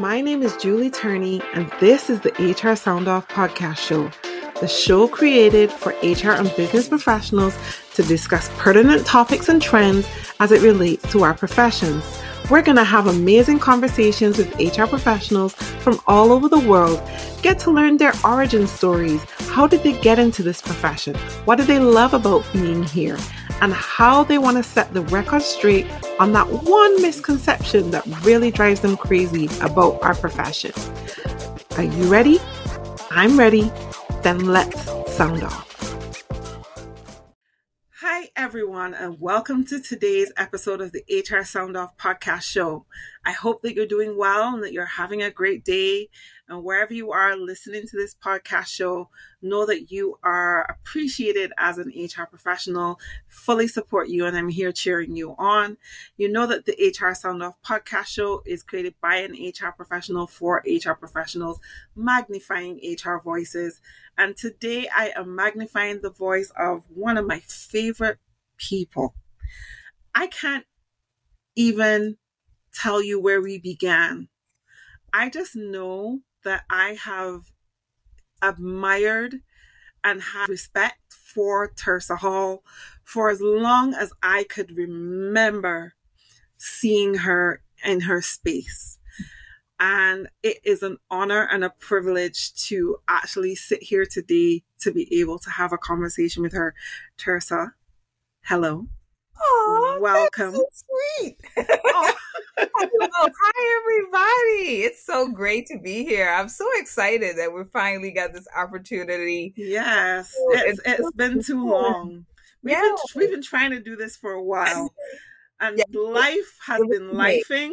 My name is Julie Turney, and this is the HR Sound Off podcast show, the show created for HR and business professionals to discuss pertinent topics and trends as it relates to our professions. We're going to have amazing conversations with HR professionals from all over the world, get to learn their origin stories. How did they get into this profession? What do they love about being here? And how they want to set the record straight on that one misconception that really drives them crazy about our profession. Are you ready? I'm ready. Then let's sound off Hi, everyone, and welcome to today's episode of the HR Sound Off podcast show. I hope that you're doing well and that you're having a great day. And wherever you are listening to this podcast show, know that you are appreciated as an HR professional, fully support you, and I'm here cheering you on. You know that the HR Sound Off podcast show is created by an HR professional for HR professionals, magnifying HR voices. And today I am magnifying the voice of one of my favorite people. I can't even tell you where we began. I just know that I have admired and had respect for Tiersa Hall for as long as I could remember seeing her in her space. And it is an honor and a privilege to actually sit here today to be able to have a conversation with her. Tiersa, hello. Oh, welcome. So sweet. oh. Hi, everybody. It's so great to be here. I'm so excited that we finally got this opportunity. Yes, oh, it's, it's, it's been too long. We've, yeah. been, we've been trying to do this for a while, and life has been lifing.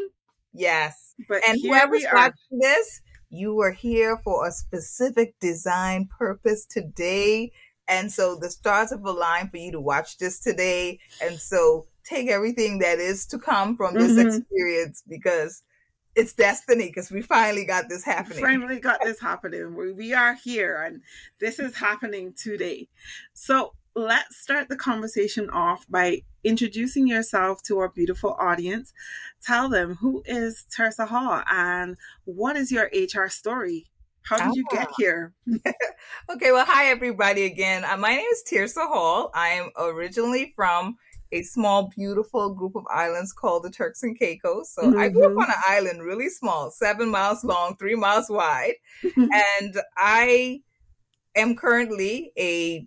Yes, but and whoever's watching this, you were here for a specific design purpose today and so the stars have aligned for you to watch this today. And so take everything that is to come from this mm-hmm. experience because it's destiny because we finally got this happening. Finally got this happening. We, we are here and this is happening today. So let's start the conversation off by introducing yourself to our beautiful audience. Tell them who is Tiersa Hall and what is your HR story? How did you get ah. here? okay, well, hi everybody again. Uh, my name is Tiersa Hall. I am originally from a small, beautiful group of islands called the Turks and Caicos. So mm-hmm. I grew up mm-hmm. on an island really small, seven miles long, three miles wide, and I am currently a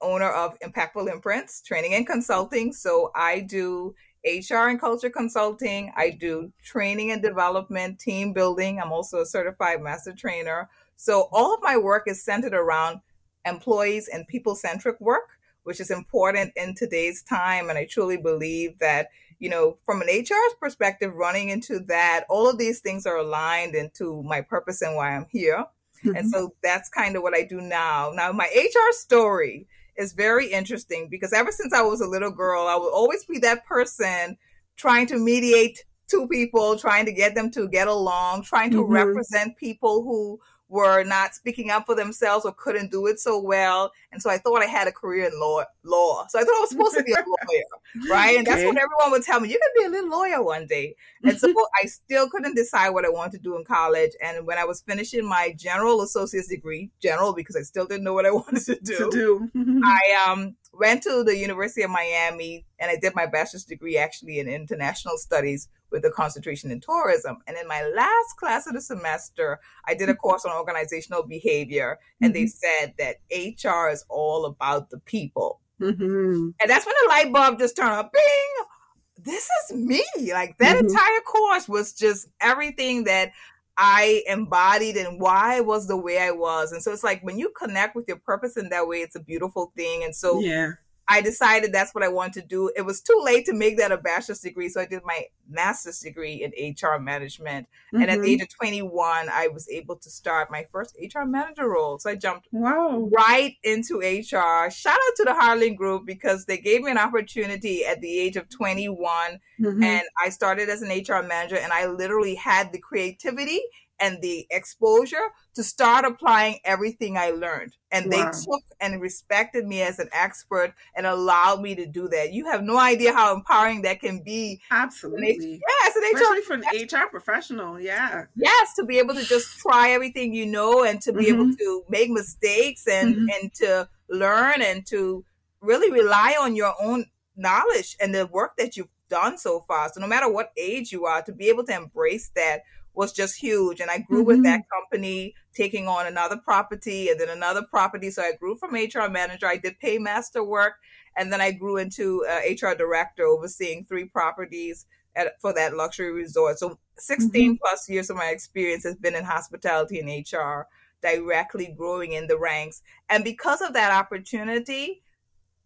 owner of Impactful Imprints Training and Consulting. So I do HR and culture consulting. I do training and development, team building. I'm also a certified master trainer. So all of my work is centered around employees and people centric work, which is important in today's time. And I truly believe that, you know, from an HR's perspective, running into that, all of these things are aligned into my purpose and why I'm here. Mm-hmm. And so that's kind of what I do now. Now, my HR story is very interesting because ever since I was a little girl, I would always be that person trying to mediate two people, trying to get them to get along, trying to mm-hmm. represent people who were not speaking up for themselves or couldn't do it so well. And so I thought I had a career in law. law. So I thought I was supposed to be a lawyer, right? And that's what everyone would tell me. You can be a little lawyer one day. And so I still couldn't decide what I wanted to do in college. And when I was finishing my general associate's degree, general because I still didn't know what I wanted to do, to do. I um went to the University of Miami and I did my bachelor's degree actually in international studies with a concentration in tourism. And in my last class of the semester, I did a mm-hmm. course on organizational behavior and mm-hmm. they said that HR is all about the people. Mm-hmm. And that's when the light bulb just turned on, bing! This is me. Like that mm-hmm. entire course was just everything that I embodied and why I was the way I was. And so it's like when you connect with your purpose in that way, it's a beautiful thing. And so yeah. I decided that's what I wanted to do. It was too late to make that a bachelor's degree, so I did my master's degree in HR management. Mm-hmm. And at the mm-hmm. age of 21, I was able to start my first HR manager role. So I jumped wow. right into HR. Shout out to the Harlan Group because they gave me an opportunity at the age of 21. Mm-hmm. And I started as an HR manager, and I literally had the creativity and the exposure to start applying everything I learned. And wow. they took and respected me as an expert and allowed me to do that. You have no idea how empowering that can be. Absolutely. yes, an Especially for an HR professional. Yeah. Yes, to be able to just try everything you know and to be mm-hmm. able to make mistakes and mm-hmm. and to learn and to really rely on your own knowledge and the work that you've done so far. So no matter what age you are, to be able to embrace that was just huge. And I grew mm-hmm. with that company, taking on another property and then another property. So I grew from HR manager. I did paymaster work, and then I grew into uh, HR director, overseeing three properties at, for that luxury resort. So 16 mm-hmm. plus years of my experience has been in hospitality and HR, directly growing in the ranks. And because of that opportunity,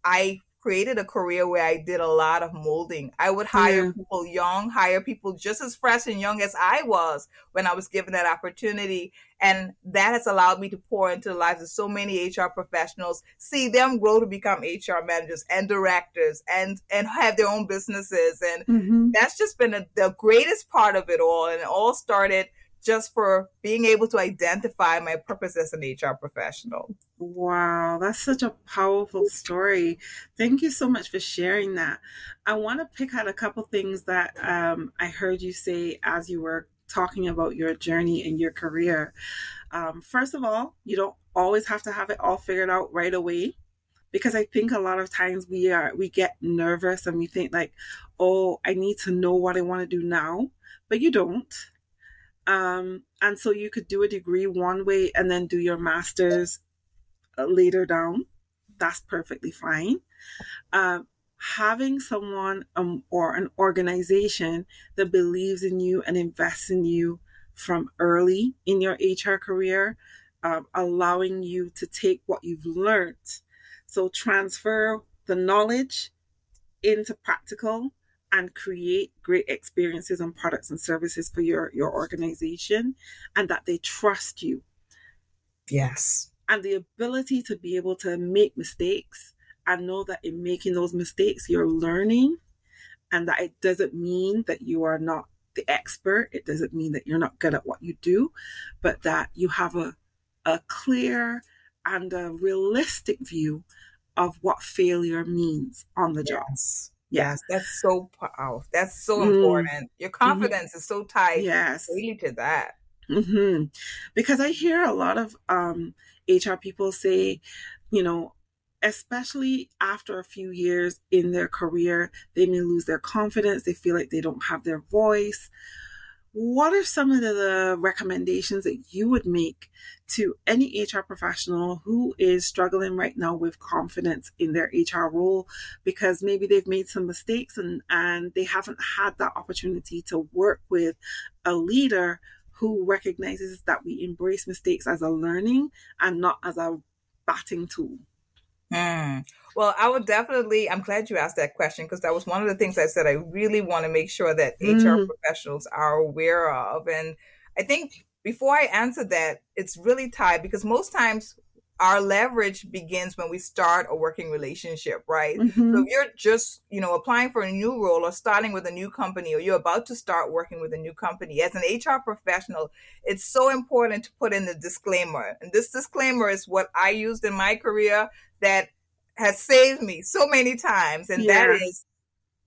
I created a career where I did a lot of molding. I would hire yeah. people young, hire people just as fresh and young as I was when I was given that opportunity. And that has allowed me to pour into the lives of so many HR professionals, see them grow to become HR managers and directors and, and have their own businesses. And mm-hmm. that's just been a, the greatest part of it all. And it all started – just for being able to identify my purpose as an HR professional. Wow, that's such a powerful story. Thank you so much for sharing that. I want to pick out a couple things that um, I heard you say as you were talking about your journey and your career. Um, first of all, you don't always have to have it all figured out right away because I think a lot of times we are we get nervous and we think like, oh, I need to know what I want to do now, but you don't um, and so you could do a degree one way and then do your master's uh, later down. That's perfectly fine. Um, having someone um, or an organization that believes in you and invests in you from early in your HR career, um, allowing you to take what you've learned. So transfer the knowledge into practical and create great experiences and products and services for your your organization and that they trust you. Yes. And the ability to be able to make mistakes and know that in making those mistakes you're learning and that it doesn't mean that you are not the expert. It doesn't mean that you're not good at what you do but that you have a a clear and a realistic view of what failure means on the job yes. That's so powerful. That's so mm. important. Your mm-hmm. confidence mm-hmm. is so tied yes. really to that. Mm-hmm. Because I hear a lot of um, HR people say, you know, especially after a few years in their career, they may lose their confidence. They feel like they don't have their voice what are some of the recommendations that you would make to any HR professional who is struggling right now with confidence in their HR role because maybe they've made some mistakes and, and they haven't had that opportunity to work with a leader who recognizes that we embrace mistakes as a learning and not as a batting tool? Mm. Well, I would definitely, I'm glad you asked that question because that was one of the things I said I really want to make sure that mm. HR professionals are aware of. And I think before I answer that, it's really tied because most times our leverage begins when we start a working relationship, right? Mm-hmm. So if you're just, you know, applying for a new role or starting with a new company or you're about to start working with a new company, as an HR professional, it's so important to put in the disclaimer. And this disclaimer is what I used in my career that has saved me so many times. And yes. that is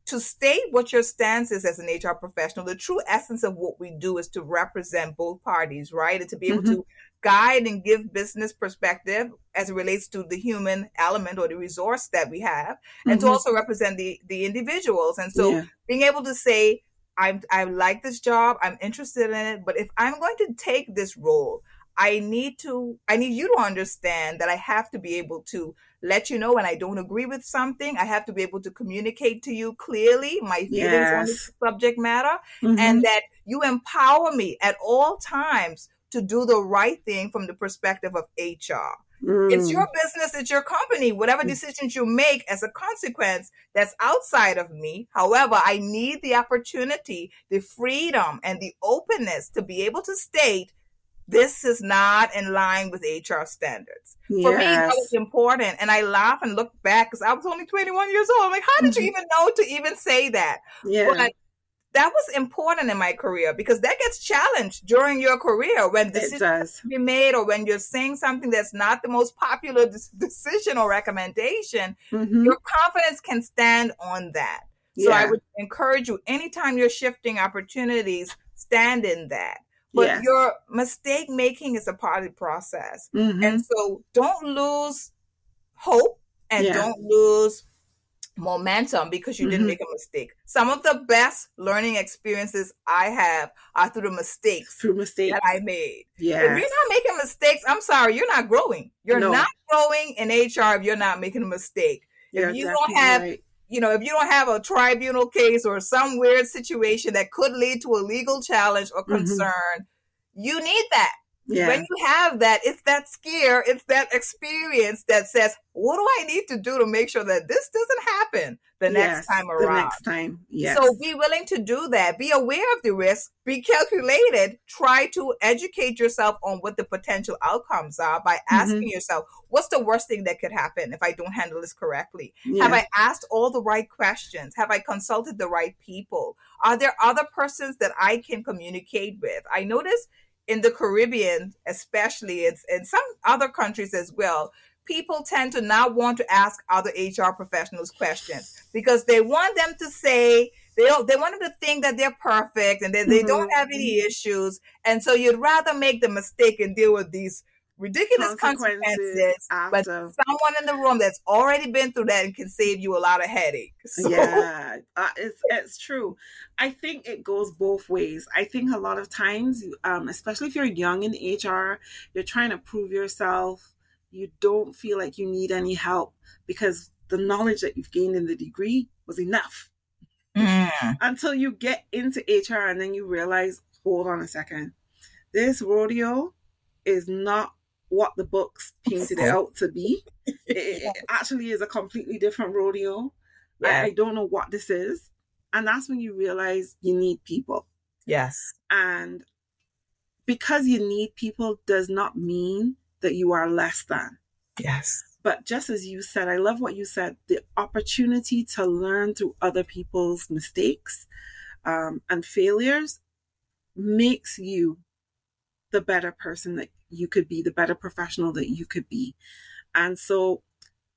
to state what your stance is as an HR professional. The true essence of what we do is to represent both parties, right? And to be able mm-hmm. to guide and give business perspective as it relates to the human element or the resource that we have, and mm-hmm. to also represent the the individuals. And so, yeah. being able to say, "I I like this job. I'm interested in it. But if I'm going to take this role, I need to I need you to understand that I have to be able to let you know when I don't agree with something. I have to be able to communicate to you clearly my feelings yes. on this subject matter mm-hmm. and that you empower me at all times to do the right thing from the perspective of HR. Mm. It's your business, it's your company. Whatever mm. decisions you make as a consequence, that's outside of me. However, I need the opportunity, the freedom, and the openness to be able to state this is not in line with HR standards. Yes. For me, that was important. And I laugh and look back because I was only 21 years old. I'm like, how did mm-hmm. you even know to even say that? Yeah. But that was important in my career because that gets challenged during your career when decisions be made or when you're saying something that's not the most popular decision or recommendation. Mm-hmm. Your confidence can stand on that. So yeah. I would encourage you anytime you're shifting opportunities, stand in that. But yes. your mistake making is a part of the process. Mm-hmm. And so don't lose hope and yeah. don't lose momentum because you mm-hmm. didn't make a mistake. Some of the best learning experiences I have are through the mistakes through mistakes that I made. Yeah. If you're not making mistakes, I'm sorry, you're not growing. You're no. not growing in HR if you're not making a mistake. You're if you don't have right. you know, if you don't have a tribunal case or some weird situation that could lead to a legal challenge or mm-hmm. concern, mm-hmm. you need that. Yeah. When you have that, it's that scare, it's that experience that says, what do I need to do to make sure that this doesn't happen the next time around? The next time. Yes. So be willing to do that. Be aware of the risk, be calculated, try to educate yourself on what the potential outcomes are by asking mm-hmm. yourself, what's the worst thing that could happen if I don't handle this correctly? Yeah. Have I asked all the right questions? Have I consulted the right people? Are there other persons that I can communicate with? I notice in the Caribbean, especially, it's in some other countries as well, people tend to not want to ask other HR professionals questions because they want them to say they don't, they want them to think that they're perfect and that they mm-hmm. don't have any issues, and so you'd rather make the mistake and deal with these ridiculous consequences, consequences but someone in the room that's already been through that and can save you a lot of headache. So. Yeah, uh, it's it's true. I think it goes both ways. I think a lot of times, um, especially if you're young in HR, you're trying to prove yourself. You don't feel like you need any help because the knowledge that you've gained in the degree was enough. Mm. Until you get into HR and then you realize, hold on a second, this rodeo is not what the books painted it out to be. It, it actually is a completely different rodeo. Yeah. I, I don't know what this is. And that's when you realize you need people. Yes. And because you need people does not mean that you are less than. Yes. But just as you said, I love what you said the opportunity to learn through other people's mistakes um, and failures makes you the better person that you could be, the better professional that you could be. And so,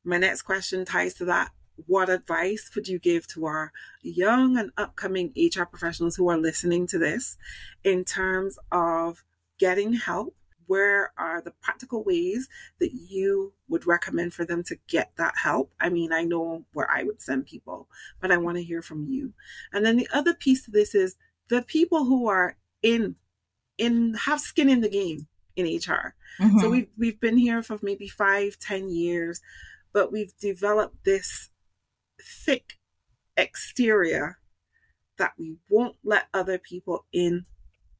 my next question ties to that. What advice would you give to our young and upcoming HR professionals who are listening to this in terms of getting help? Where are the practical ways that you would recommend for them to get that help? I mean, I know where I would send people, but I want to hear from you. And then the other piece to this is the people who are in in have skin in the game in HR. Mm-hmm. So we've we've been here for maybe five, ten years, but we've developed this thick exterior that we won't let other people in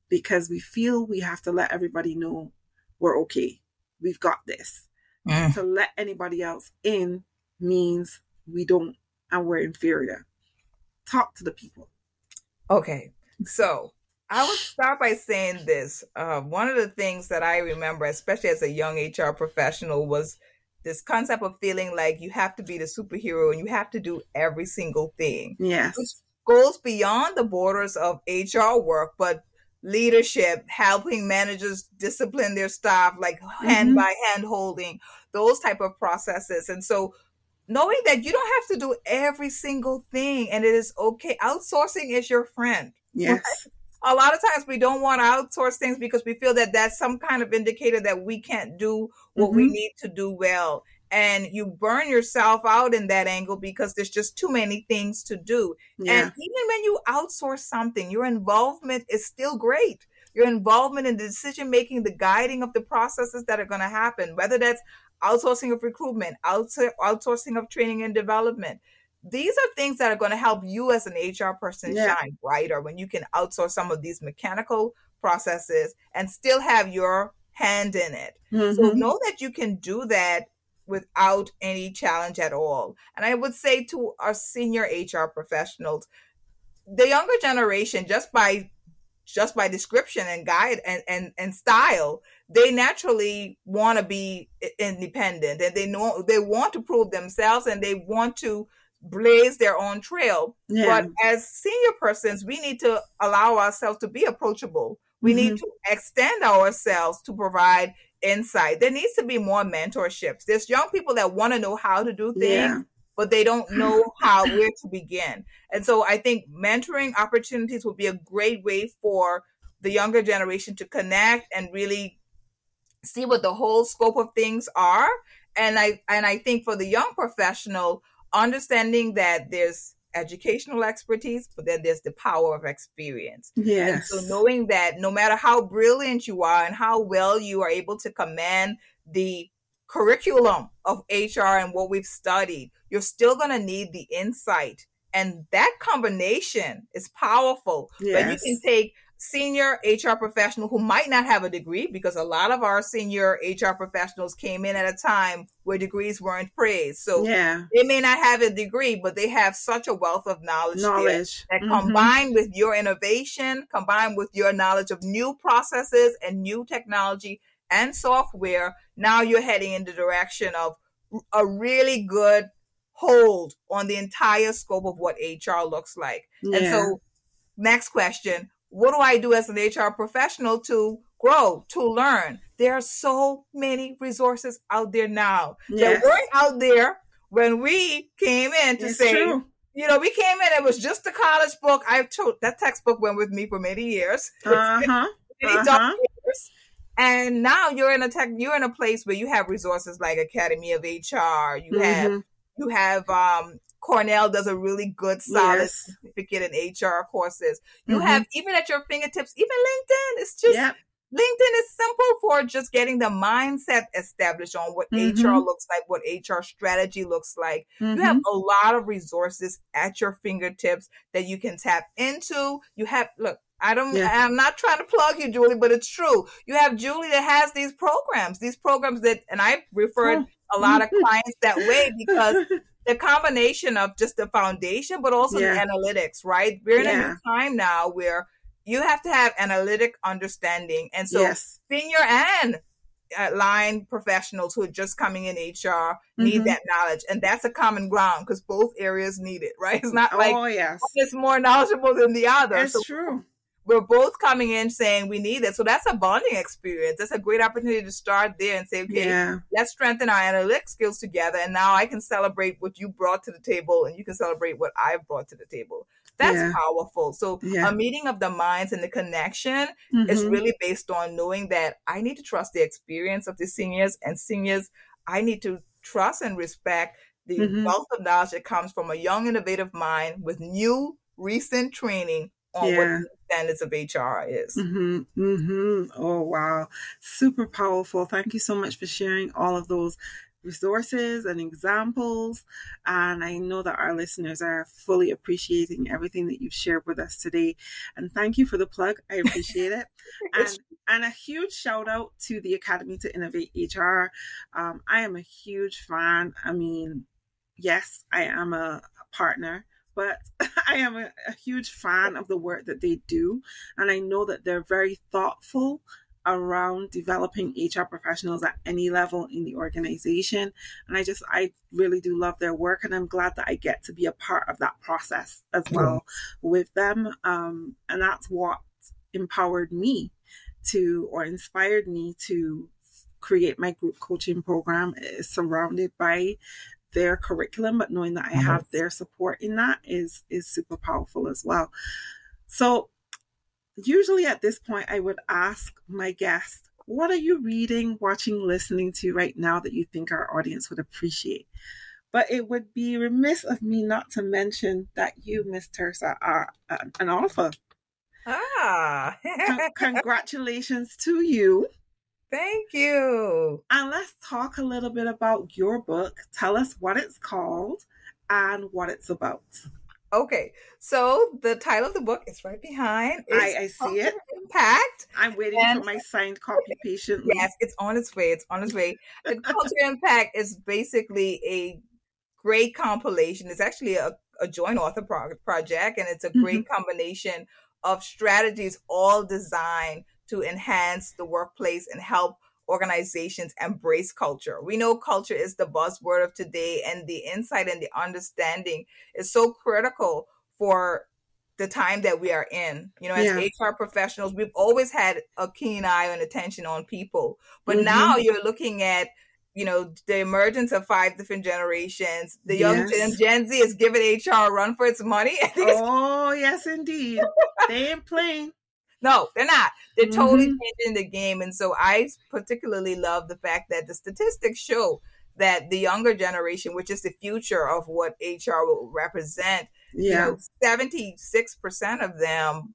because we feel we have to let everybody know we're okay. We've got this. Mm. To let anybody else in means we don't and we're inferior. Talk to the people. Okay. So I would start by saying this. Uh, one of the things that I remember, especially as a young HR professional, was this concept of feeling like you have to be the superhero and you have to do every single thing. Yes. Which goes beyond the borders of HR work, but leadership, helping managers discipline their staff, like hand mm-hmm. by hand holding, those type of processes. And so knowing that you don't have to do every single thing and it is okay. Outsourcing is your friend. Yes. Right? A lot of times we don't want to outsource things because we feel that that's some kind of indicator that we can't do what mm-hmm. we need to do well and you burn yourself out in that angle because there's just too many things to do yeah. and even when you outsource something your involvement is still great your involvement in the decision making the guiding of the processes that are going to happen whether that's outsourcing of recruitment outsourcing of training and development these are things that are going to help you as an HR person yeah. shine brighter when you can outsource some of these mechanical processes and still have your hand in it. Mm-hmm. So know that you can do that without any challenge at all. And I would say to our senior HR professionals, the younger generation, just by just by description and guide and, and, and style, they naturally want to be independent and they know they want to prove themselves and they want to blaze their own trail. Yeah. But as senior persons, we need to allow ourselves to be approachable. We Mm-hmm. need to extend ourselves to provide insight. There needs to be more mentorships. There's young people that want to know how to do things, Yeah. but they don't know how where to begin. And so I think mentoring opportunities would be a great way for the younger generation to connect and really see what the whole scope of things are. And I and I think for the young professional, understanding that there's educational expertise, but then there's the power of experience. And so knowing that no matter how brilliant you are and how well you are able to command the curriculum of HR and what we've studied, you're still going to need the insight. And that combination is powerful. But you can take senior HR professional who might not have a degree because a lot of our senior HR professionals came in at a time where degrees weren't praised. So yeah. they may not have a degree, but they have such a wealth of knowledge, there Knowledge. that Mhm. combined with your innovation, combined with your knowledge of new processes and new technology and software, now you're heading in the direction of a really good hold on the entire scope of what HR looks like. And so, next question What do I do as an HR professional to grow, to learn? There are so many resources out there now Yes. that weren't out there when we came in to It's say, true. you know, we came in, it was just a college book. I've told that textbook went with me for many years. Uh-huh. many uh-huh. years. And now you're in a tech you're in a place where you have resources like Academy of HR. You have Mhm. you have um Cornell does a really good solid Yes. certificate in HR courses. You Mhm. have even at your fingertips, even LinkedIn. It's just Yep. LinkedIn is simple for just getting the mindset established on what HR Mhm. looks like, what HR strategy looks like. Mhm. You have a lot of resources at your fingertips that you can tap into. You have look, I don't Yeah. I'm not trying to plug you, Julie, but it's true. You have Julie that has these programs, these programs that and I referred Oh. a lot of clients that way because the combination of just the foundation, but also Yeah. the analytics, right? We're in a Yeah. new time now where you have to have analytic understanding. And so yes. senior and uh, line professionals who are just coming in HR need Mhm. that knowledge. And that's a common ground because both areas need it, right? It's not like oh yes. one is more knowledgeable than the other. It's So true. We're both coming in saying we need it. So that's a bonding experience. That's a great opportunity to start there and say, okay, Yeah. let's strengthen our analytic skills together. And now I can celebrate what you brought to the table and you can celebrate what I've brought to the table. That's Yeah. powerful. So Yeah. a meeting of the minds and the connection is Mhm. really based on knowing that I need to trust the experience of the seniors and seniors, I need to trust and respect the Mhm. wealth of knowledge that comes from a young, innovative mind with new, recent training on what Yeah. the standards of HR is. Mm-hmm. Mm-hmm. Oh wow. Super powerful. Thank you so much for sharing all of those resources and examples. And I know that our listeners are fully appreciating everything that you've shared with us today. And thank you for the plug. I appreciate it. and and a huge shout out to the Academy to Innovate HR. Um, I am a huge fan. I mean, yes, I am a, a partner, but I am a, a huge fan of the work that they do. And I know that they're very thoughtful around developing HR professionals at any level in the organization. And I just, I really do love their work. And I'm glad that I get to be a part of that process as well with them. Um, and that's what empowered me to, or inspired me to create my group coaching program is surrounded by their curriculum but knowing that i have their support in that is is super powerful as well. So usually at this point i would ask my guest what are you reading watching listening to right now that you think our audience would appreciate? But it would be remiss of me not to mention that you miss tiersa are an author. Ah, Con- congratulations to you thank you. And let's talk a little bit about your book. Tell us what it's called and what it's about. Okay, so the title of the book is right behind. I, I see it. Impact. I'm waiting And- for my signed copy patiently. Yes, it's on its way. It's on its way. The Culture Impact is basically a great compilation. It's actually a, a joint author pro- project, and it's a great mm-hmm. combination of strategies all designed to enhance the workplace and help organizations embrace culture. We know culture is the buzzword of today, and the insight and the understanding is so critical for the time that we are in. You know, as yeah. HR professionals, we've always had a keen eye and attention on people, but mm-hmm. now you're looking at you know the emergence of five different generations. The young Gen, Gen Z is giving HR a run for its money. oh yes, indeed. they ain't playing. No, they're not. They're mm-hmm. totally changing the game. And so I particularly love the fact that the statistics show that the younger generation, which is the future of what HR will represent, yeah. you know, 76% of them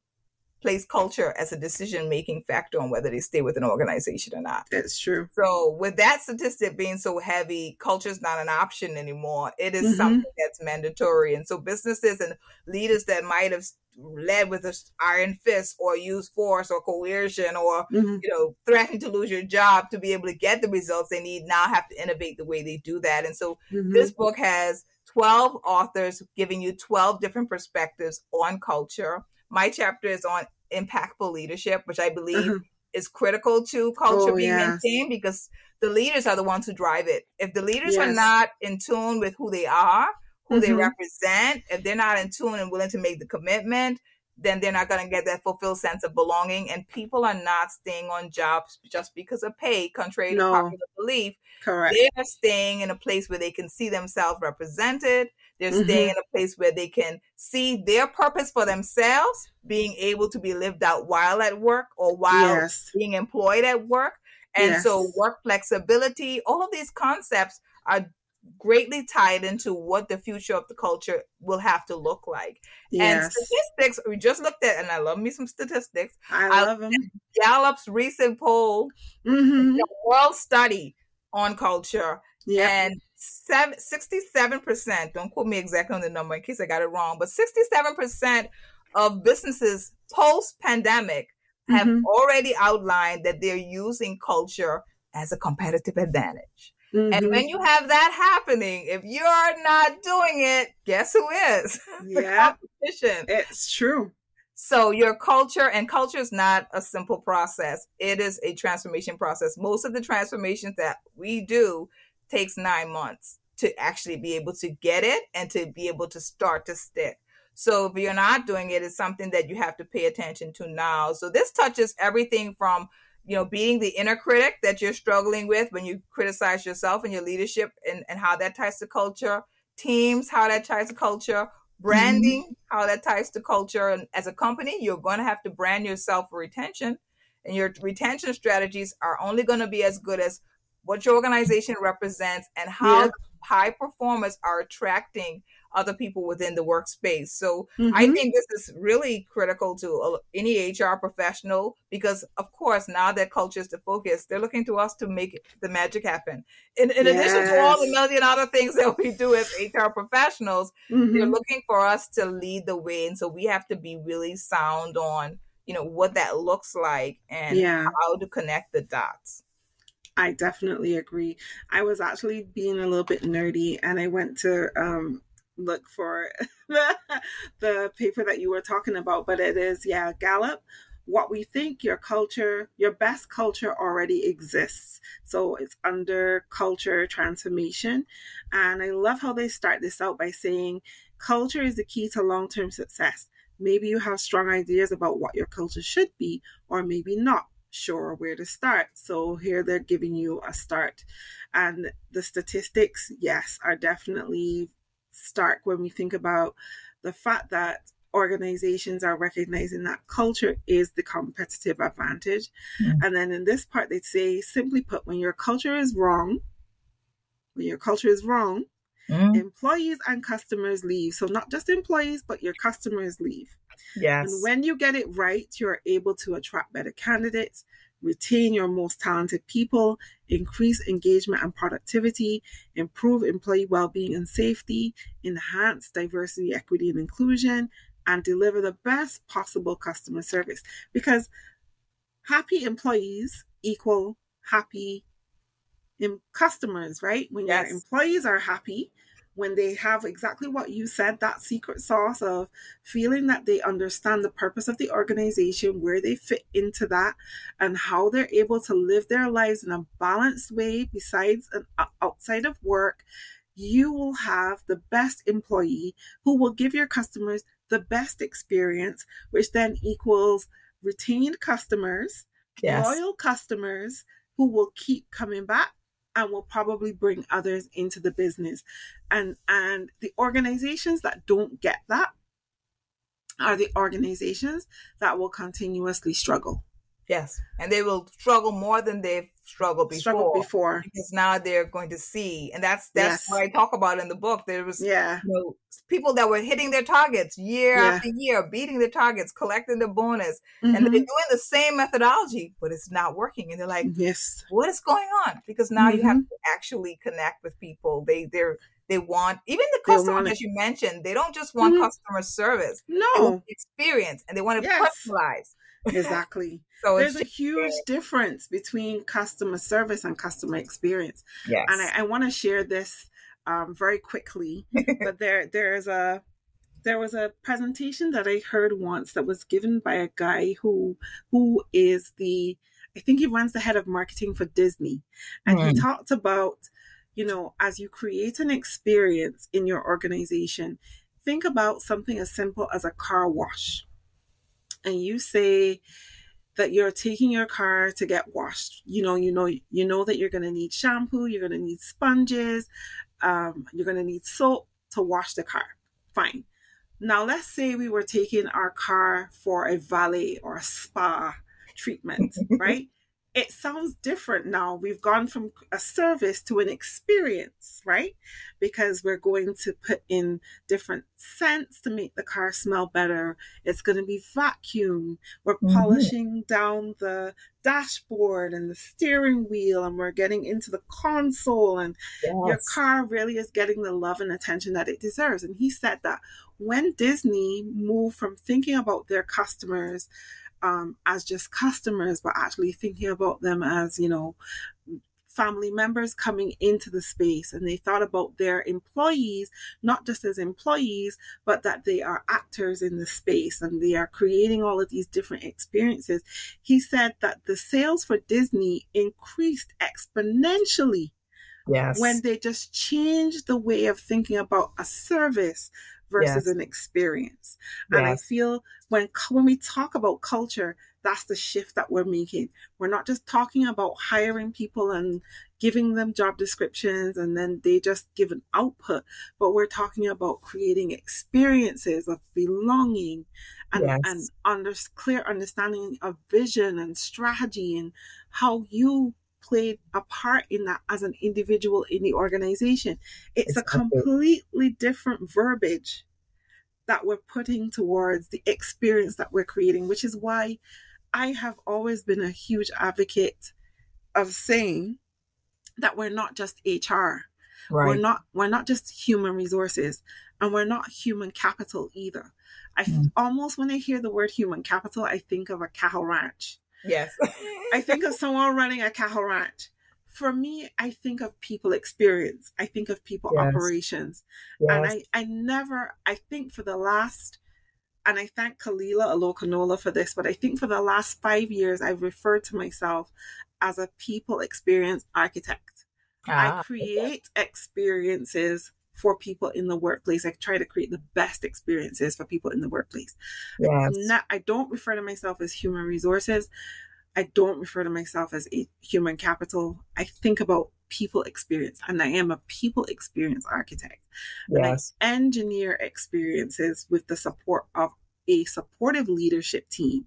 place culture as a decision making factor on whether they stay with an organization or not. That's true. So, with that statistic being so heavy, culture is not an option anymore. It is mm-hmm. something that's mandatory. And so, businesses and leaders that might have led with an iron fist or use force or coercion or mm-hmm. you know threatening to lose your job to be able to get the results they need now have to innovate the way they do that and so mm-hmm. this book has 12 authors giving you 12 different perspectives on culture my chapter is on impactful leadership which i believe mm-hmm. is critical to culture oh, being yes. maintained because the leaders are the ones who drive it if the leaders yes. are not in tune with who they are who mm-hmm. they represent, if they're not in tune and willing to make the commitment, then they're not going to get that fulfilled sense of belonging. And people are not staying on jobs just because of pay, contrary no. to popular belief. Correct. They are staying in a place where they can see themselves represented. They're mm-hmm. staying in a place where they can see their purpose for themselves being able to be lived out while at work or while yes. being employed at work. And yes. so work flexibility, all of these concepts are greatly tied into what the future of the culture will have to look like. Yes. And statistics, we just looked at, and I love me some statistics. I love them. Gallup's recent poll, mm-hmm. the world study on culture, yeah. and seven, 67%, don't quote me exactly on the number in case I got it wrong, but 67% of businesses post pandemic have mm-hmm. already outlined that they're using culture as a competitive advantage. Mm-hmm. And when you have that happening, if you're not doing it, guess who is? Yeah. competition. It's true. So your culture and culture is not a simple process. It is a transformation process. Most of the transformations that we do takes 9 months to actually be able to get it and to be able to start to stick. So if you're not doing it, it's something that you have to pay attention to now. So this touches everything from you know, beating the inner critic that you're struggling with when you criticize yourself and your leadership and, and how that ties to culture, teams, how that ties to culture, branding, mm-hmm. how that ties to culture. And as a company, you're going to have to brand yourself for retention. And your retention strategies are only going to be as good as what your organization represents and how yeah. high performers are attracting other people within the workspace. So mm-hmm. I think this is really critical to any HR professional because, of course, now that culture is the focus, they're looking to us to make the magic happen. In, in yes. addition to all the million other things that we do as HR professionals, mm-hmm. they're looking for us to lead the way. And so we have to be really sound on, you know, what that looks like and yeah. how to connect the dots. I definitely agree. I was actually being a little bit nerdy and I went to um, look for the, paper that you were talking about, but it is, yeah, Gallup. What we think your culture, your best culture already exists. So it's under culture transformation. And I love how they start this out by saying culture is the key to long term success. Maybe you have strong ideas about what your culture should be, or maybe not sure where to start. So here they're giving you a start. And the statistics, yes, are definitely stark when we think about the fact that organizations are recognizing that culture is the competitive advantage. Mm. And then in this part, they say, simply put, when your culture is wrong, when your culture is wrong, mm. employees and customers leave. So not just employees, but your customers leave. Yes. And when you get it right, you're able to attract better candidates, retain your most talented people, increase engagement and productivity, improve employee well-being and safety, enhance diversity, equity, and inclusion, and deliver the best possible customer service. Because happy employees equal happy customers, right? When yes. your employees are happy, when they have exactly what you said that secret sauce of feeling that they understand the purpose of the organization, where they fit into that, and how they're able to live their lives in a balanced way besides and outside of work, you will have the best employee who will give your customers the best experience, which then equals retained customers, yes. loyal customers who will keep coming back and will probably bring others into the business. And and the organizations that don't get that are the organizations that will continuously struggle. Yes, and they will struggle more than they've struggled before. Struggled before because now they're going to see, and that's that's yes. what I talk about in the book. There was yeah, you know, people that were hitting their targets year yeah. after year, beating their targets, collecting the bonus, mm-hmm. and they're doing the same methodology, but it's not working. And they're like, yes, what is going on? Because now mm-hmm. you have mm-hmm. to actually connect with people. They they're they want even the customer that you mentioned. They don't just want mm-hmm. customer service. No experience, and they want to yes. personalize. Exactly. so there's a huge difference between customer service and customer experience. Yes. And I, I want to share this um, very quickly. but there there's a there was a presentation that I heard once that was given by a guy who who is the I think he runs the head of marketing for Disney. And mm. he talked about, you know, as you create an experience in your organization, think about something as simple as a car wash and you say that you're taking your car to get washed you know you know you know that you're going to need shampoo you're going to need sponges um, you're going to need soap to wash the car. Fine. Now let's say we were taking our car for a valet or a spa treatment right it sounds different now. We've gone from a service to an experience, right? Because we're going to put in different scents to make the car smell better. It's going to be vacuum. We're mm-hmm. polishing down the dashboard and the steering wheel, and we're getting into the console, and yes. your car really is getting the love and attention that it deserves. And he said that when Disney moved from thinking about their customers um, as just customers, but actually thinking about them as, you know, family members coming into the space. And they thought about their employees not just as employees but that they are actors in the space and they are creating all of these different experiences. He said that the sales for disney increased exponentially yes. when they just changed the way of thinking about a service versus yes. an experience. Yes. And I feel when when we talk about culture, that's the shift that we're making. We're not just talking about hiring people and giving them job descriptions and then they just give an output, but we're talking about creating experiences of belonging and, yes. and under, clear understanding of vision and strategy and how you played a part in that as an individual in the organization. It's a completely different verbiage that we're putting towards the experience that we're creating, which is why I have always been a huge advocate of saying that we're not just HR. Right. We're not we're not just human resources and we're not human capital either. I mm. almost when I hear the word human capital, I think of a cattle ranch. Yes. I think of someone running a cattle ranch. For me, I think of people experience. I think of people yes. operations. Yes. And I, I never, I think for the last, and I thank Kalila Alokanola for this, but I think for the last five years, I've referred to myself as a people experience architect. Ah, I create okay. experiences for people in the workplace. I try to create the best experiences for people in the workplace. Yes. Not, I don't refer to myself as human resources. I don't refer to myself as a human capital. I think about people experience and I am a people experience architect. Yes. And I engineer experiences with the support of a supportive leadership team.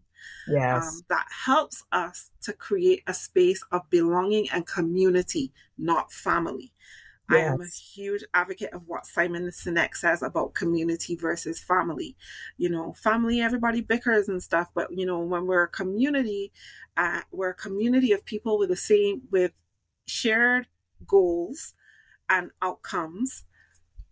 Yes. Um, that helps us to create a space of belonging and community, not family. Yes. I am a huge advocate of what Simon Sinek says about community versus family. You know, family, everybody bickers and stuff, but you know, when we're a community, uh, we're a community of people with the same, with shared goals and outcomes.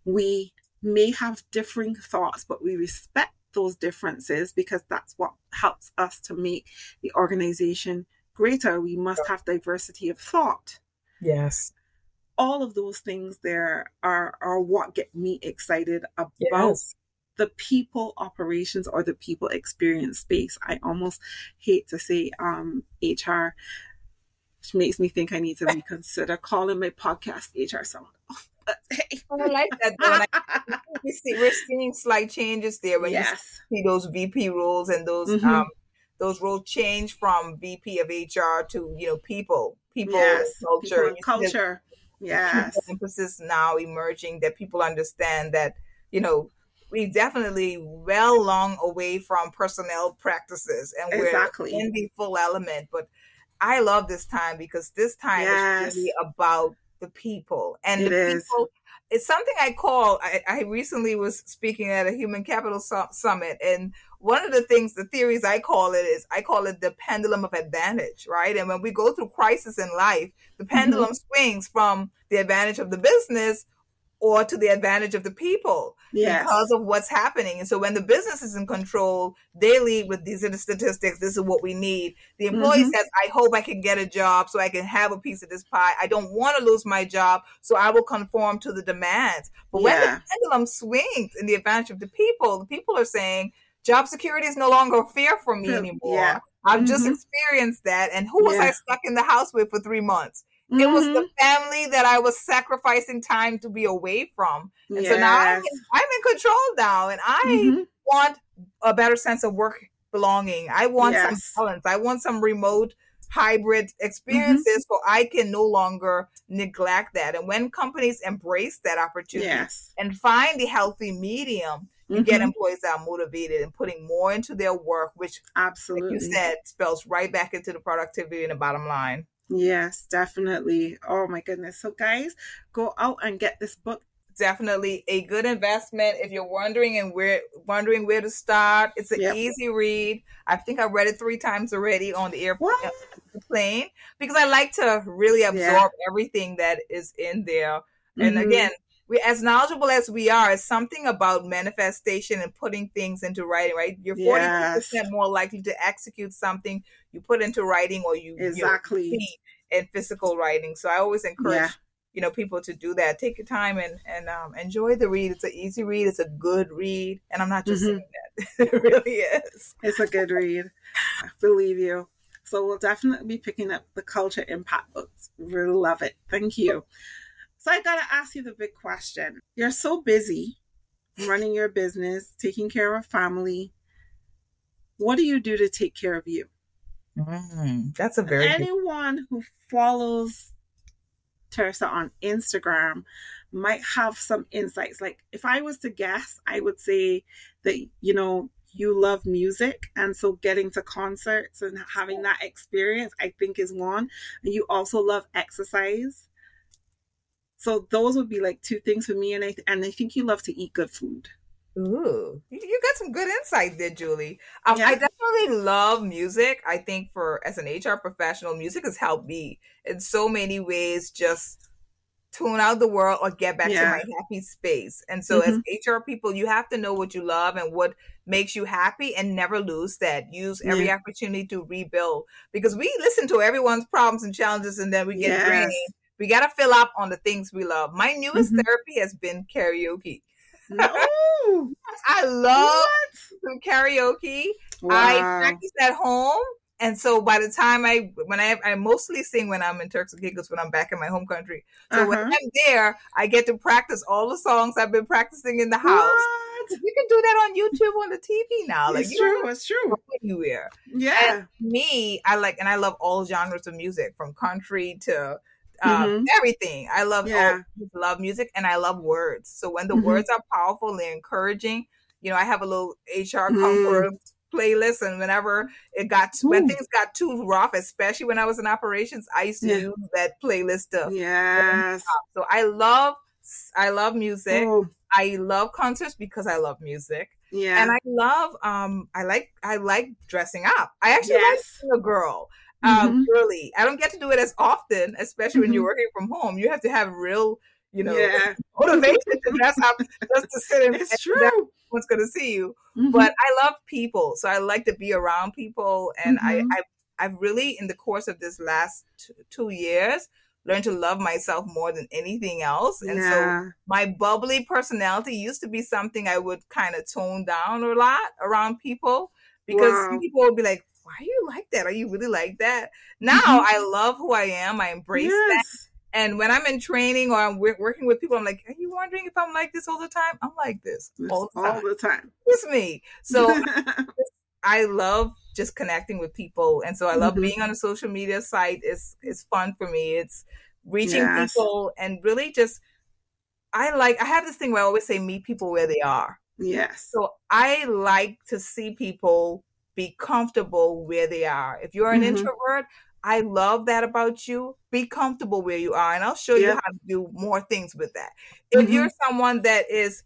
We may have differing thoughts, but we respect those differences because that's what helps us to make the organization greater. We must have diversity of thought. Yes all of those things there are are what get me excited about yes. the people operations or the people experience space. I almost hate to say um, HR, which makes me think I need to reconsider calling my podcast HR Sound Off. Hey. I like that. Though. we see, we're seeing slight changes there when yes. you see those VP roles and those mm-hmm. um, those roles change from VP of HR to you know people, people, yes. culture, people culture. Yes. Emphasis now emerging that people understand that, you know, we definitely well long away from personnel practices and we're exactly. in the full element. But I love this time because this time yes. is really about the people and it the is. It's something I call. I, I, recently was speaking at a human capital su- summit, and one of the things, the theories I call it is I call it the pendulum of advantage, right? And when we go through crisis in life, the pendulum mm-hmm. swings from the advantage of the business or to the advantage of the people yes. because of what's happening. And so when the business is in control, they lead with these are the statistics. This is what we need. The employee mm-hmm. says, I hope I can get a job so I can have a piece of this pie. I don't want to lose my job, so I will conform to the demands. But yeah. when the pendulum swings in the advantage of the people, the people are saying, job security is no longer a fear for me anymore. Yeah. I've mm-hmm. just experienced that. And who was yeah. I stuck in the house with for three months? Mm-hmm. It was the mm-hmm. family that I was sacrificing time to be away from. And yes. so now I'm in, I'm in, control now and I mm-hmm. want a better sense of work belonging. I want yes. some balance. I want some remote hybrid experiences mm-hmm. so I can no longer neglect that. And when companies embrace that opportunity yes. and find the healthy medium, you mm-hmm. get employees that are motivated and putting more into their work, which absolutely like you said spells right back into the productivity and the bottom line. Yes, definitely. Oh my goodness. So, guys, go out and get this book. Definitely a good investment if you're wondering and where wondering where to start. It's an yep. easy read. I think I read it three times already on the airplane because I like to really absorb yeah. everything that is in there. And mm-hmm. again, we as knowledgeable as we are, it's something about manifestation and putting things into writing, right? You're 40 yes. percent more likely to execute something you put into writing or you exactly you in physical writing. So I always encourage yeah. you know people to do that. Take your time and and um, enjoy the read. It's an easy read. It's a good read, and I'm not just mm-hmm. saying that. it really is. It's a good read. I believe you. So we'll definitely be picking up the culture impact books. Really love it. Thank you. So I got to ask you the big question. You're so busy running your business, taking care of family. What do you do to take care of you? Mm, that's a very anyone good... who follows Tiersa on Instagram might have some insights. Like if I was to guess, I would say that you know you love music and so getting to concerts and having that experience I think is one. And you also love exercise. So those would be like two things for me, and I and I think you love to eat good food. Ooh, you got some good insight there, Julie. Um, yeah. I definitely love music. I think for as an HR professional, music has helped me in so many ways. Just tune out the world or get back yeah. to my happy space. And so, mm-hmm. as HR people, you have to know what you love and what makes you happy, and never lose that. Use every yeah. opportunity to rebuild because we listen to everyone's problems and challenges, and then we get yes. drained we got to fill up on the things we love. My newest mm-hmm. therapy has been karaoke. No. I love some karaoke. Wow. I practice at home. And so by the time I when I I mostly sing when I'm in Turks and Caicos when I'm back in my home country. So uh-huh. when I'm there, I get to practice all the songs I've been practicing in the house. What? You can do that on YouTube on the TV now. Like it's true, it's true. Anywhere. Yeah. And me, I like and I love all genres of music from country to um, mm-hmm. everything. I love yeah. all, love music and I love words. So when the mm-hmm. words are powerful and encouraging, you know, I have a little HR mm-hmm. comfort playlist, and whenever it got to, when things got too rough, especially when I was in operations, I used to yeah. use that playlist of yes. So I love I love music. Oh. I love concerts because I love music. Yeah. And I love um I like I like dressing up. I actually yes. like a girl um, mm-hmm. I don't get to do it as often, especially when you're mm-hmm. working from home. You have to have real, you know, yeah. motivation to dress up just to sit in. It's true. One's going to see you. Mm-hmm. But I love people, so I like to be around people, and I, mm-hmm. I, I've really, in the course of this last t- two years, learned to love myself more than anything else. And Yeah. so my bubbly personality used to be something I would kind of tone down a lot around people because Wow. people would be like, why are you like that? Are you really like that? Now Mhm. I love who I am. I embrace that. And when I'm in training or I'm wo- working with people, I'm like, are you wondering if I'm like this all the time? I'm like this all the all time. the time. It's me. So I love just connecting with people, and so I love Mhm. being on a social media site. It's it's fun for me. It's reaching Yes. people and really just. I like. I have this thing where I always say, meet people where they are. yes. So I like to see people be comfortable where they are. If you're an Mhm. introvert, I love that about you. Be comfortable where you are, and I'll show you how to do more things with that. If Mhm. you're someone that is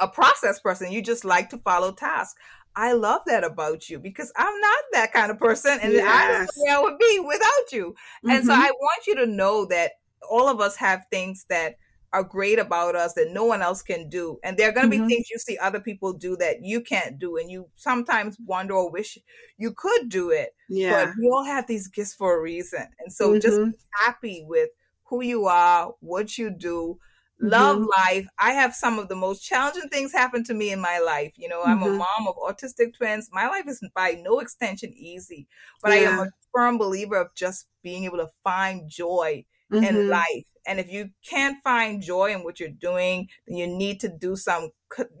a process person, you just like to follow tasks. I love that about you because I'm not that kind of person, and I don't know where I would be without you. And so Mhm. I want you to know that all of us have things that are great about us that no one else can do. And there are going to Mhm. be things you see other people do that you can't do. And you sometimes wonder or wish you could do it. yeah. But we all have these gifts for a reason. And so just Mhm. be happy with who you are, what you do. Love Mhm. life. I have some of the most challenging things happen to me in my life. You know, I'm a Mhm. mom of autistic twins. My life is by no extension easy, but I am a firm believer of just being able to find joy in Mhm. life. And if you can't find joy in what you're doing, then you need to do some,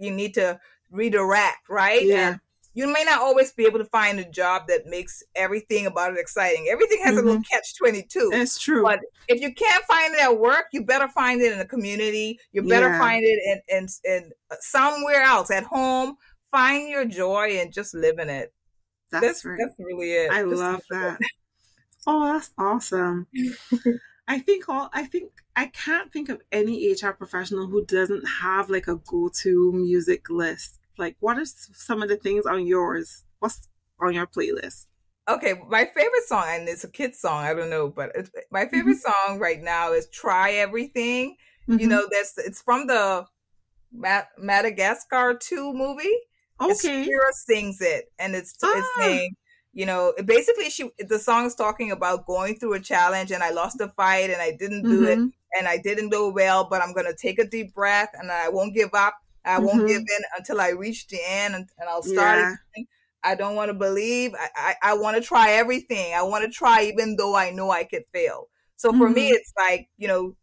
you need to redirect, right? Yeah. And you may not always be able to find a job that makes everything about it exciting. Everything has a Mm-hmm. little catch 22. That's true. But if you can't find it at work, you better find it in a community. You better Yeah. find it in, in, in somewhere else at home. Find your joy and just live in it. that's, That's, right. that's really it. I Just love that. Oh, that's awesome. I think all I think I can't think of any HR professional who doesn't have like a go-to music list. Like what are some of the things on yours? What's on your playlist? Okay, my favorite song, and it's a kid's song. I don't know, but my favorite song right now is "Try Everything." You Mhm. know, that's it's from the Ma- Madagascar two movie. It's okay. Shakira sings it, and it's it's Ah. You know, basically she the song is talking about going through a challenge, and I lost a fight, and I didn't do it, Mhm. and I didn't do well, but I'm gonna take a deep breath, and I won't give up. I won't Mhm. give in until I reach the end, and, and I'll start Yeah. again. I don't want to believe. I, I, I want to try everything. I want to try even though I know I could fail. So for me, Mhm. it's like, you know,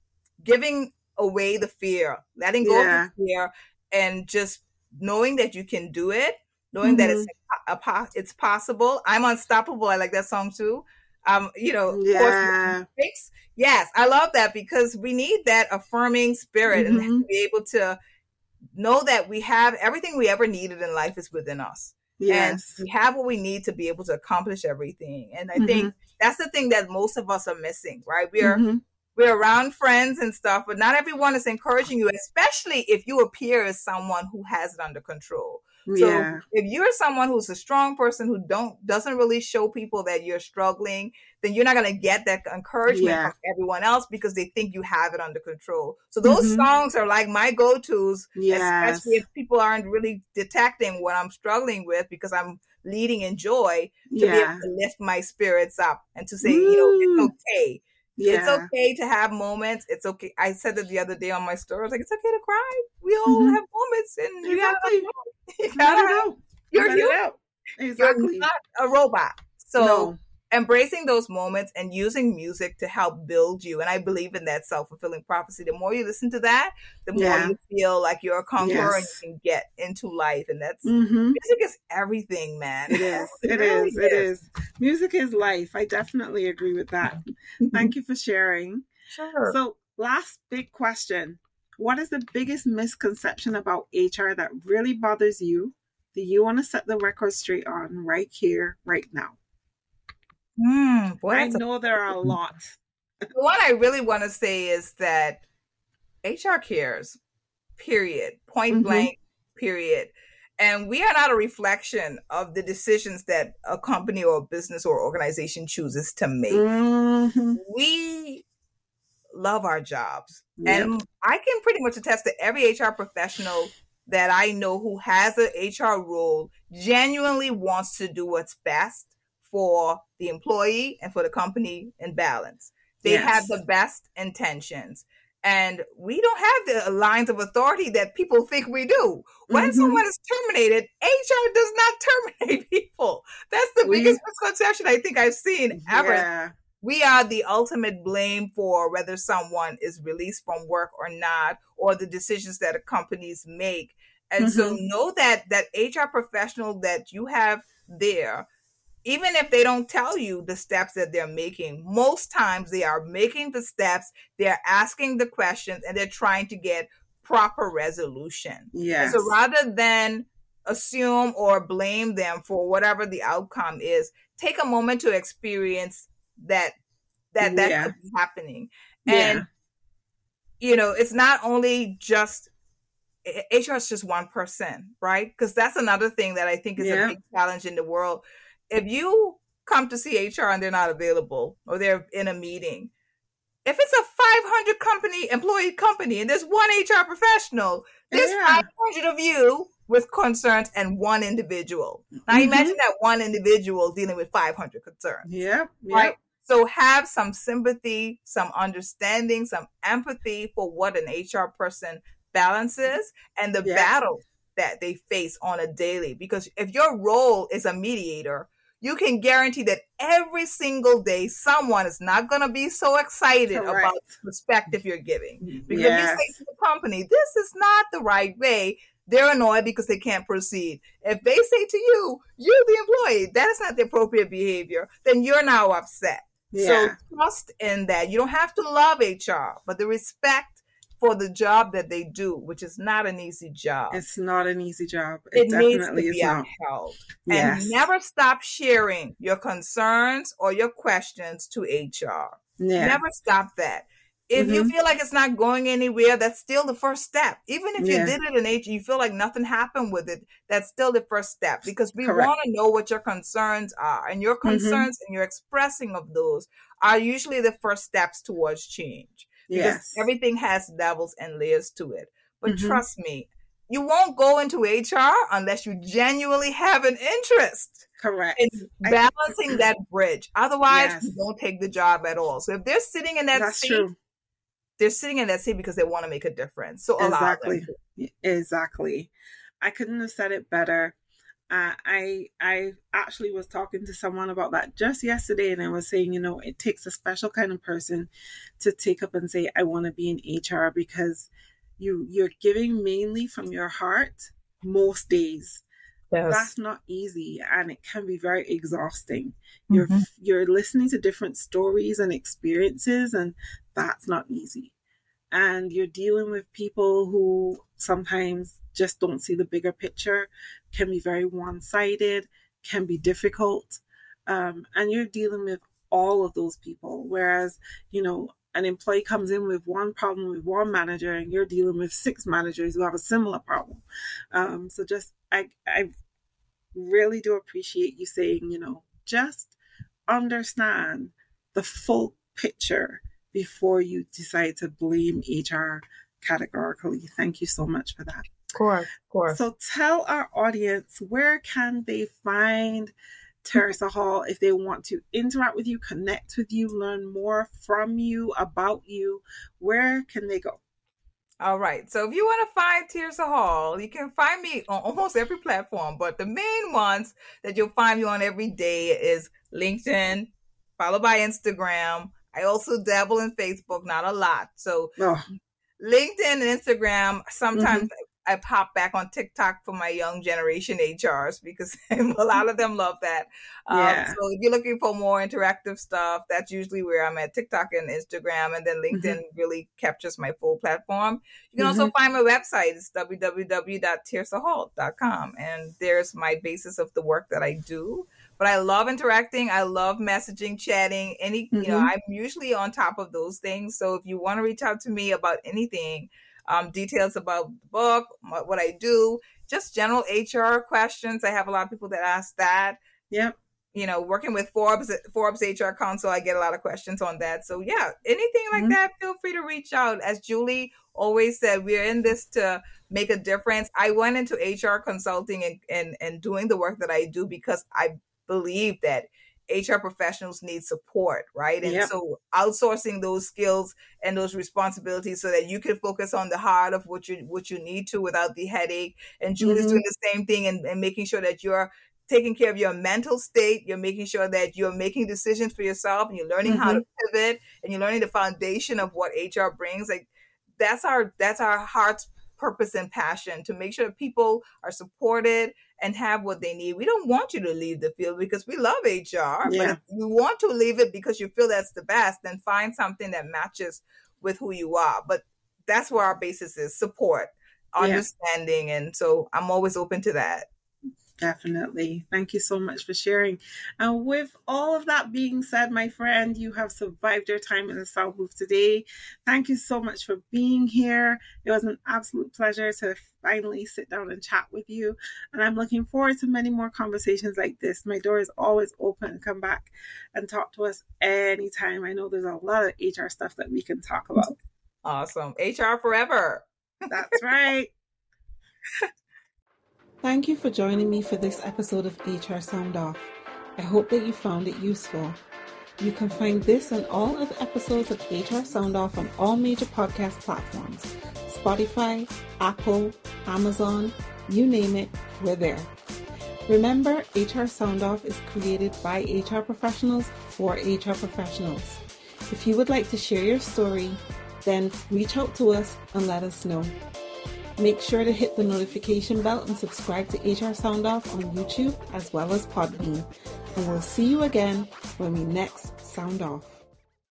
giving away the fear, letting go Yeah. of the fear, and just knowing that you can do it, knowing that it's Mm-hmm. a, it's possible. I'm unstoppable. I like that song too. Um, you know, Yeah. Yes, I love that because we need that affirming spirit and Mhm. to be able to know that we have everything we ever needed in life is within us. Yes. And we have what we need to be able to accomplish everything. And I Mhm. think that's the thing that most of us are missing, right? We're Mhm. we're around friends and stuff, but not everyone is encouraging you, especially if you appear as someone who has it under control. So yeah. if you're someone who's a strong person who don't doesn't really show people that you're struggling, then you're not gonna get that encouragement Yeah. from everyone else because they think you have it under control. So those Mhm. songs are like my go-tos, Yes. especially if people aren't really detecting what I'm struggling with because I'm leading in joy to be able to lift my spirits up and to say, you know, it's okay. Yeah. It's okay to have moments. It's okay. I said it the other day on my story. I was like, it's okay to cry. We all Mhm. have moments, and you gotta, Exactly. you Let gotta it out. you're human. out. You're not a robot. So no. Embracing those moments and using music to help build you. And I believe in that self fulfilling prophecy. The more you listen to that, the more Yeah. you feel like you're a conqueror and you can get into life. And that's Mhm. music is everything, man. It is. It really is. It is. Music is life. I definitely agree with that. Thank you for sharing. Sure. So, last big question What is the biggest misconception about HR that really bothers you that you want to set the record straight on right here, right now? Hmm, boy, I that's a- know there are a lot. the one I really want to say is that HR cares, period, point Mhm. blank, period. And we are not a reflection of the decisions that a company or a business or organization chooses to make. Mhm. We love our jobs. Yep. And I can pretty much attest to every HR professional that I know who has an HR role genuinely wants to do what's best for the employee and for the company in balance. They yes. have the best intentions. And we don't have the lines of authority that people think we do. When mm-hmm. someone is terminated, HR does not terminate people. That's the we, biggest misconception I think I've seen ever. Yeah. We are the ultimate blame for whether someone is released from work or not, or the decisions that companies make. And mm-hmm. so know that that HR professional that you have there even if they don't tell you the steps that they're making, most times they are making the steps, they're asking the questions, and they're trying to get proper resolution. Yes. so rather than assume or blame them for whatever the outcome is, take a moment to experience that that that yeah. could be happening. And yeah. you know, it's not only just HR is just one person, right? Because that's another thing that I think is yeah. a big challenge in the world if you come to see HR and they're not available or they're in a meeting, if it's a 500 company employee company and there's one HR professional, there's yeah. 500 of you with concerns and one individual. Now mm-hmm. imagine that one individual dealing with 500 concerns. Yeah. Right. So have some sympathy, some understanding, some empathy for what an HR person balances and the yeah. battle that they face on a daily. Because if your role is a mediator, you can guarantee that every single day someone is not going to be so excited Correct. about the perspective you're giving. Mm-hmm. Because yes. you say to the company, this is not the right way, they're annoyed because they can't proceed. If they say to you, you're the employee, that is not the appropriate behavior, then you're now upset. Yeah. So trust in that. You don't have to love HR, but the respect for the job that they do, which is not an easy job. It's not an easy job. It, it needs to be upheld. Yes. And never stop sharing your concerns or your questions to HR. Yeah. Never stop that. If mm-hmm. you feel like it's not going anywhere, that's still the first step. Even if yeah. you did it in HR, you feel like nothing happened with it, that's still the first step because we want to know what your concerns are. And your mm-hmm. concerns mm-hmm. and your expressing of those are usually the first steps towards change yes. everything has levels and layers to it. But mm-hmm. trust me, you won't go into HR unless you genuinely have an interest. Correct. In balancing I, that bridge. Otherwise, yes. you don't take the job at all. So if they're sitting in that That's seat, true. they're sitting in that seat because they want to make a difference. So exactly, exactly. I couldn't have said it better. Uh, I I actually was talking to someone about that just yesterday, and I was saying, you know, it takes a special kind of person to take up and say, I want to be in HR because you you're giving mainly from your heart most days. Yes. That's not easy, and it can be very exhausting. Mm-hmm. You're you're listening to different stories and experiences, and that's not easy. And you're dealing with people who sometimes just don't see the bigger picture, can be very one sided, can be difficult. Um, and you're dealing with all of those people. Whereas, you know, an employee comes in with one problem with one manager and you're dealing with six managers who have a similar problem. Um, so just, I, I really do appreciate you saying, you know, just understand the full picture before you decide to blame HR categorically. Thank you so much for that. Of course, of course. So tell our audience where can they find Tiersa Hall if they want to interact with you, connect with you, learn more from you, about you. Where can they go? All right. So if you want to find Tiersa Hall, you can find me on almost every platform, but the main ones that you'll find me on every day is LinkedIn, followed by Instagram. I also dabble in Facebook, not a lot. So oh. LinkedIn and Instagram, sometimes mm-hmm. I pop back on TikTok for my young generation HRs because a lot of them love that. Um. So if you're looking for more interactive stuff, that's usually where I'm at TikTok and Instagram, and then mm-hmm. LinkedIn mm-hmm. really captures my full platform. You can mm-hmm. also find my website. It's www.tiersahall.com, and there's my basis of the work that I do. But I love interacting. I love messaging, chatting. Any, mm-hmm. you know, mm-hmm. I'm usually on top of those things. So if you want to reach out to me about anything, um, details about the book, what I do, just general HR questions. I have a lot of people that ask that. Yep. You know, working with Forbes, Forbes HR Council, I get a lot of questions on that. So yeah, anything like mm-hmm. that, feel free to reach out. As Julie always said, we're in this to make a difference. I went into HR consulting and, and, and doing the work that I do because I believe that HR professionals need support, right? And Yep. so outsourcing those skills and those responsibilities so that you can focus on the heart of what you what you need to without the headache. And Julie's Mhm. doing the same thing and, and making sure that you're taking care of your mental state. You're making sure that you're making decisions for yourself and you're learning how to pivot and you're learning the foundation of what HR brings. Like that's our that's our heart's purpose and passion to make sure that people are supported and have what they need. We don't want you to leave the field because we love HR, but Yeah. if you want to leave it because you feel that's the best, then find something that matches with who you are. But that's where our basis is support, Yeah. understanding. And so I'm always open to that. Definitely. Thank you so much for sharing. And with all of that being said, my friend, you have survived your time in the Sound Booth today. Thank you so much for being here. It was an absolute pleasure to finally sit down and chat with you. And I'm looking forward to many more conversations like this. My door is always open. Come back and talk to us anytime. I know there's a lot of HR stuff that we can talk about. Awesome. HR forever. That's right. Thank you for joining me for this episode of HR Sound Off. I hope that you found it useful. You can find this and all other episodes of HR Sound Off on all major podcast platforms Spotify, Apple, Amazon, you name it, we're there. Remember, HR Sound Off is created by HR professionals for HR professionals. If you would like to share your story, then reach out to us and let us know. Make sure to hit the notification bell and subscribe to HR Sound Off on YouTube as well as Podbean. And we'll see you again when we next sound off.